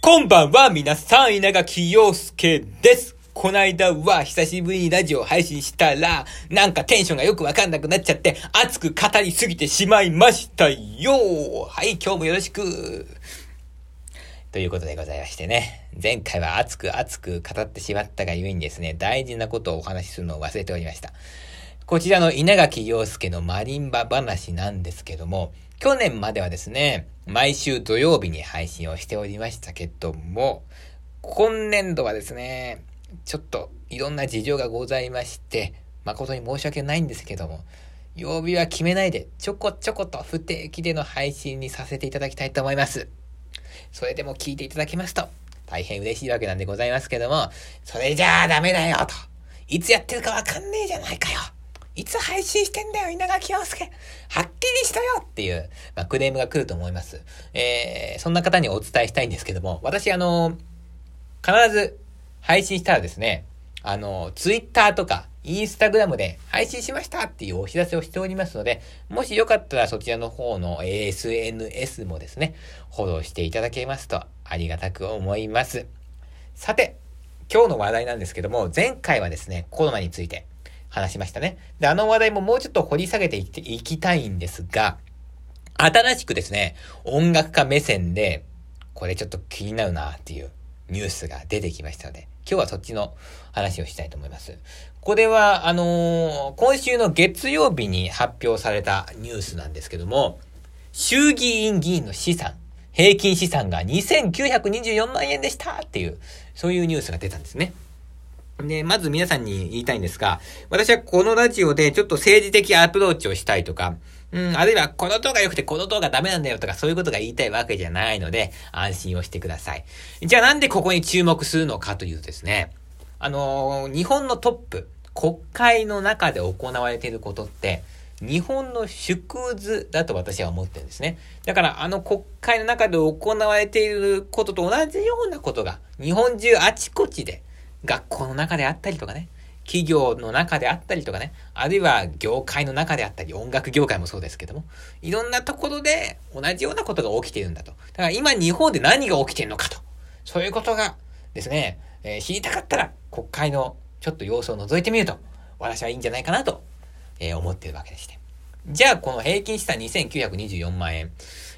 こんばんは、皆さん、稲垣陽介です。こないだは久しぶりにラジオ配信したら、なんかテンションがよくわかんなくなっちゃって、熱く語りすぎてしまいましたよはい、今日もよろしくということでございましてね。前回は熱く熱く語ってしまったがゆえにですね、大事なことをお話しするのを忘れておりました。こちらの稲垣陽介のマリンバ話なんですけども、去年まではですね、毎週土曜日に配信をしておりましたけども、今年度はですね、ちょっといろんな事情がございまして、誠に申し訳ないんですけども、曜日は決めないで、ちょこちょこと不定期での配信にさせていただきたいと思います。それでも聞いていただけますと、大変嬉しいわけなんでございますけども、それじゃあダメだよと。いつやってるかわかんねえじゃないかよ。いつ配信してんだよ、稲垣陽介。はっきりしろよっていう、まあ、クレームが来ると思います。えー、そんな方にお伝えしたいんですけども、私あの、必ず配信したらですね、あの、ツイッターとか、インスタグラムで配信しましたっていうお知らせをしておりますので、もしよかったらそちらの方の SNS もですね、フォローしていただけますとありがたく思います。さて、今日の話題なんですけども、前回はですね、コロナについて話しましたね。で、あの話題ももうちょっと掘り下げていっていきたいんですが、新しくですね、音楽家目線で、これちょっと気になるなっていうニュースが出てきましたので、今日はそっちの話をしたいと思います。これは、あのー今週の月曜日に発表されたニュースなんですけども、衆議院議員の資産、平均資産が2924万円でしたっていう、そういうニュースが出たんですね。で、まず皆さんに言いたいんですが、私はこのラジオでちょっと政治的アプローチをしたいとか、うん、あるいはこの党が良くてこの党がダメなんだよとかそういうことが言いたいわけじゃないので、安心をしてください。じゃあなんでここに注目するのかというとですね、あのー日本のトップ、国会の中で行われていることって、日本の縮図だと私は思ってるんですね。だからあの国会の中で行われていることと同じようなことが、日本中あちこちで、学校の中であったりとかね、企業の中であったりとかね、あるいは業界の中であったり、音楽業界もそうですけども、いろんなところで同じようなことが起きているんだと。だから今日本で何が起きているのかと。そういうことがですね、えー知りたかったら国会のちょっと様子を覗いてみると、私はいいんじゃないかなと、えー思っているわけでして。じゃあ、この平均資産2924万円、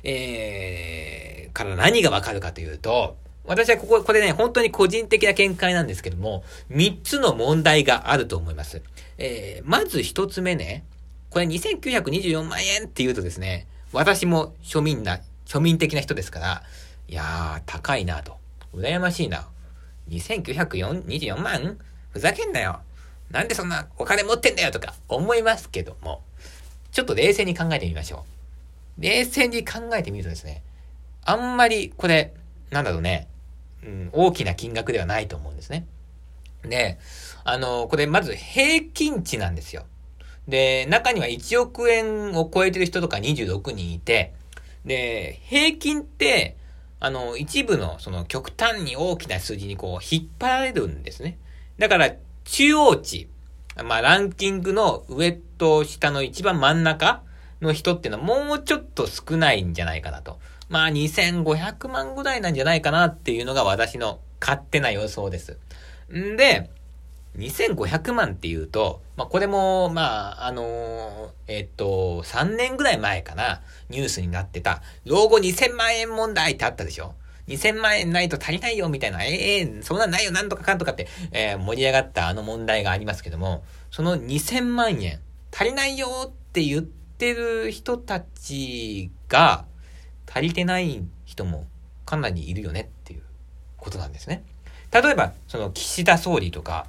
えー、から何がわかるかというと、私はここ、これね、本当に個人的な見解なんですけども、3つの問題があると思います。えー、まず1つ目ね、これ2924万円って言うとですね、私も庶民な、庶民的な人ですから、いやー、高いなと。羨ましいな。2924万ふざけんなよ。なんでそんなお金持ってんだよとか思いますけども、ちょっと冷静に考えてみましょう。冷静に考えてみるとですね、あんまりこれ、なんだろうね、うん、大きな金額ではないと思うんですね。で、あの、これまず平均値なんですよ。で、中には1億円を超えてる人とか26人いて、で、平均って、あの、一部のその極端に大きな数字にこう引っ張られるんですね。だから、中央値、まあランキングの上と下の一番真ん中の人っていうのはもうちょっと少ないんじゃないかなと。まあ2500万ぐらいなんじゃないかなっていうのが私の勝手な予想です。んで、2500万っていうと、まあこれも、まあ、あのーえっと、3年ぐらい前かな、ニュースになってた、老後2000万円問題ってあったでしょ？2000万円ないと足りないよみたいな、ええそんなんないよなんとかかんとかって、えー盛り上がったあの問題がありますけども、その2000万円足りないよって言ってる人たちが足りてない人もかなりいるよねっていうことなんですね。例えば、その岸田総理とか、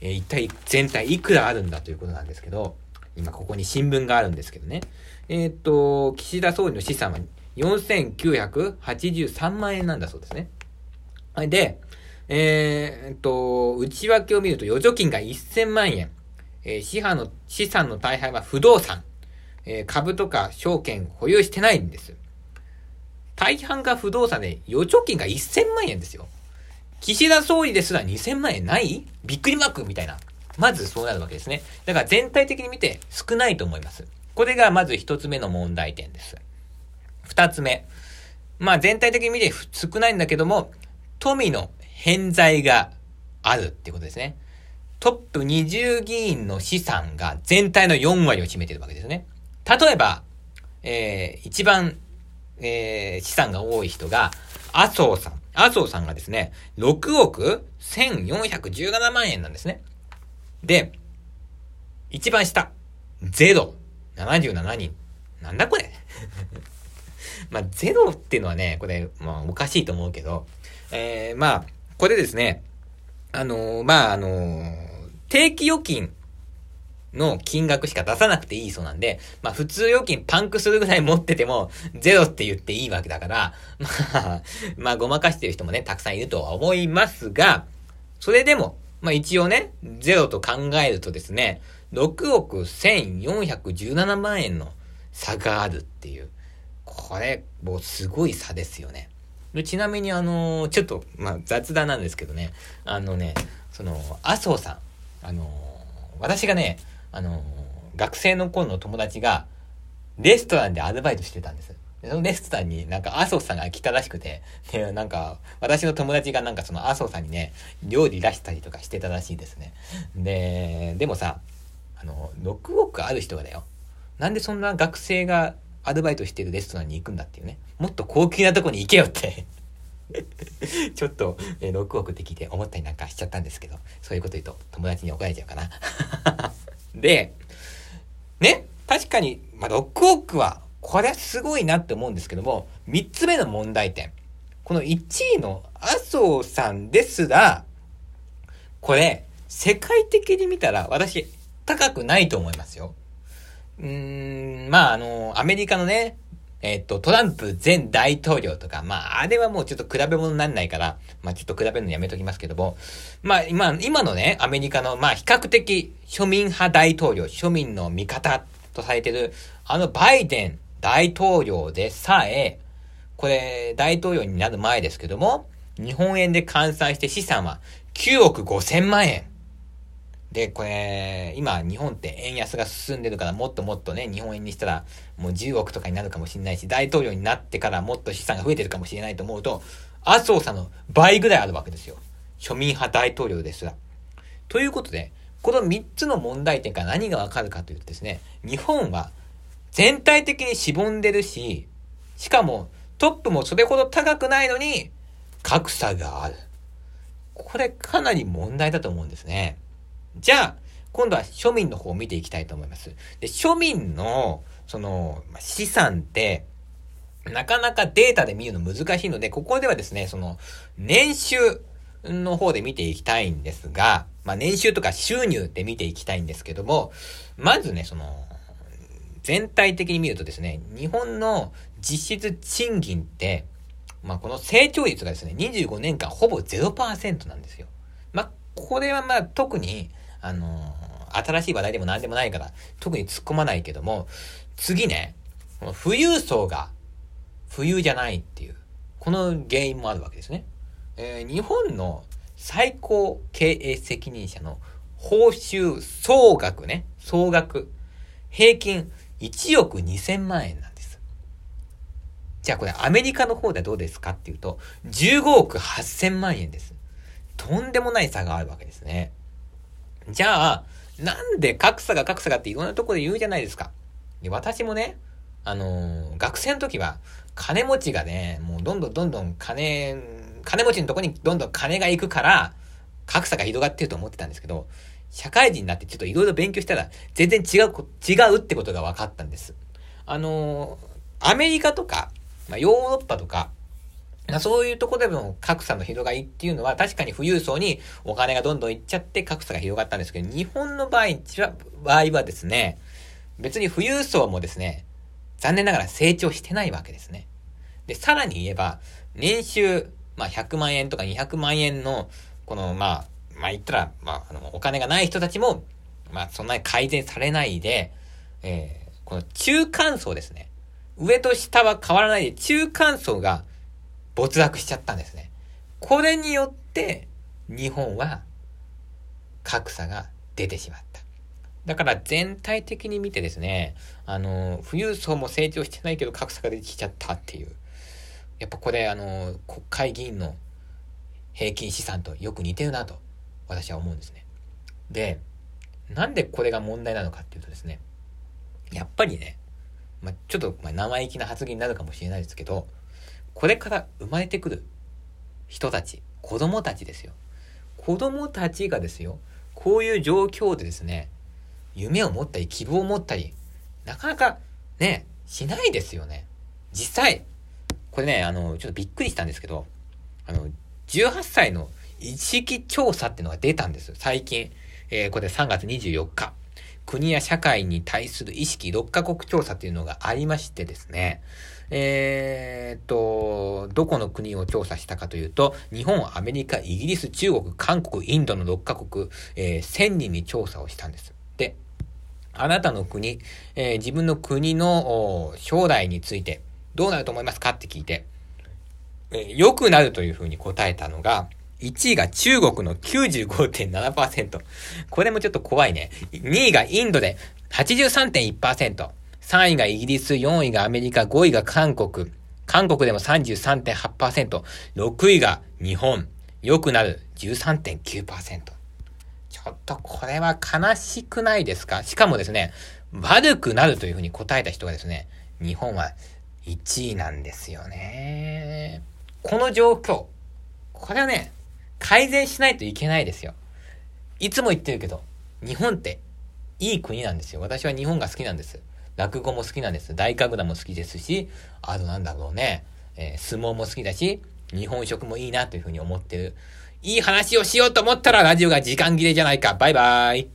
えー一体全体いくらあるんだということなんですけど、今ここに新聞があるんですけどね。えーっと、岸田総理の資産は4983万円なんだそうですね。で、えーっと、内訳を見ると預貯金が1000万円。えー資産の、資産の大半は不動産。えー株とか証券保有してないんです。大半が不動産で預貯金が1000万円ですよ。岸田総理ですら2000万円ない？びっくりマークみたいな。まずそうなるわけですね。だから全体的に見て少ないと思います。これがまず一つ目の問題点です。二つ目。まあ全体的に見て少ないんだけども、富の偏在があるってことですね。トップ20議員の資産が全体の4割を占めてるわけですね。例えば、えー、一番、えー、資産が多い人が、麻生さん。麻生さんがですね、6億1417万円なんですね。で、一番下、ゼロ、77人。なんだこれ？まあ、ゼロっていうのはね、これ、まあ、おかしいと思うけど、えー、まあ、これですね、あのー、まあ、あのー、定期預金の金額しか出さなくていいそうなんで、まあ普通預金パンクするぐらい持ってても、ゼロって言っていいわけだから、まあ、まあごまかしてる人もね、たくさんいるとは思いますが、それでも、まあ一応ね、ゼロと考えるとですね、6億1417万円の差があるっていう。これ、もうすごい差ですよね。ちなみにあのー、ちょっと、まあ雑談なんですけどね、あのね、その、麻生さん、あのー、私がね、あの、学生の頃の友達が、レストランでアルバイトしてたんです。そのレストランになんか麻生さんが来たらしくて、で、なんか、私の友達がなんかその麻生さんにね、料理出したりとかしてたらしいですね。で、でもさ、あの、6億ある人がだよ。なんでそんな学生がアルバイトしてるレストランに行くんだっていうね。もっと高級なとこに行けよって ちょっと、え、6億って聞いて思ったりなんかしちゃったんですけど、そういうこと言うと友達に怒られちゃうかな。で、ね、確かに、まあ、6億はこれはすごいなって思うんですけども、3つ目の問題点。この1位の麻生さんですら、これ、世界的に見たら私、高くないと思いますよ。うーん、まあ、あの、アメリカのね、えっと、トランプ前大統領とか、まあ、あれはもうちょっと比べ物になんないから、まあ、ちょっと比べるのやめときますけども、まあ、今、今のね、アメリカの、まあ、比較的庶民派大統領、庶民の味方とされてる、あのバイデン大統領でさえ、これ、大統領になる前ですけども、日本円で換算して資産は9億5千万円。で、これ、今、日本って円安が進んでるから、もっともっとね、日本円にしたら、もう10億とかになるかもしれないし、大統領になってからもっと資産が増えてるかもしれないと思うと、麻生さんの倍ぐらいあるわけですよ。庶民派大統領ですら。ということで、この3つの問題点から何がわかるかというとですね、日本は全体的にしぼんでるし、しかもトップもそれほど高くないのに格差がある。これかなり問題だと思うんですね。じゃあ、今度は庶民の方を見ていきたいと思います。で、庶民の、その、資産って、なかなかデータで見るの難しいので、ここではですね、その、年収の方で見ていきたいんですが、まあ、年収とか収入って見ていきたいんですけども、まずね、その、全体的に見るとですね、日本の実質賃金って、まあ、この成長率がですね、25年間ほぼ0%なんですよ。まあ、これはまあ、特に、あのー、新しい話題でも何でもないから、特に突っ込まないけども、次ね、この富裕層が、富裕じゃないっていう、この原因もあるわけですね。えー、日本の最高経営責任者の報酬総額ね、総額、平均1億2000万円なんです。じゃあこれアメリカの方ではどうですかっていうと、15億8000万円です。とんでもない差があるわけですね。じゃあ、なんで格差が格差がっていろんなところで言うじゃないですか。で私もね、あのー、学生の時は、金持ちがね、もうどんどんどんどん金、金持ちのとこにどんどん金が行くから、格差が広がってると思ってたんですけど、社会人になってちょっといろいろ勉強したら、全然違う、違うってことが分かったんです。あのー、アメリカとか、まあ、ヨーロッパとか、そういうとこでの格差の広がりっていうのは確かに富裕層にお金がどんどんいっちゃって格差が広がったんですけど、日本の場合場合はですね、別に富裕層もですね、残念ながら成長してないわけですね。で、さらに言えば、年収、まあ、100万円とか200万円の、この、まあ、まあ言ったら、まあ、あの、お金がない人たちも、まあそんなに改善されないで、えー、この中間層ですね。上と下は変わらないで、中間層が没落しちゃったんですね。これによって、日本は格差が出てしまった。だから全体的に見てですね、あの、富裕層も成長してないけど格差が出てきちゃったっていう。やっぱこれ、あの、国会議員の平均資産とよく似てるなと、私は思うんですね。で、なんでこれが問題なのかっていうとですね、やっぱりね、まあ、ちょっと、生意気な発言になるかもしれないですけど、これから生まれてくる人たち、子供たちですよ。子供たちがですよ、こういう状況でですね、夢を持ったり希望を持ったり、なかなかね、しないですよね。実際、これね、あの、ちょっとびっくりしたんですけど、あの、18歳の意識調査っていうのが出たんです。最近。えー、これ3月24日。国や社会に対する意識6カ国調査っていうのがありましてですね。えー、っと、どこの国を調査したかというと、日本、アメリカ、イギリス、中国、韓国、インドの6カ国、えー、1000人に調査をしたんです。で、あなたの国、えー、自分の国の将来についてどうなると思いますかって聞いて、えー、良くなるというふうに答えたのが、1位が中国の95.7%。これもちょっと怖いね。2位がインドで83.1%。3位がイギリス、4位がアメリカ、5位が韓国。韓国でも33.8%。6位が日本。良くなる13.9%。ちょっとこれは悲しくないですか？しかもですね、悪くなるというふうに答えた人がですね、日本は1位なんですよね。この状況。これはね、改善しないといけないですよ。いつも言ってるけど、日本っていい国なんですよ。私は日本が好きなんです。落語も好きなんです。大神楽も好きですし、あとなんだろうね、えー、相撲も好きだし、日本食もいいなというふうに思ってる。いい話をしようと思ったらラジオが時間切れじゃないか。バイバーイ。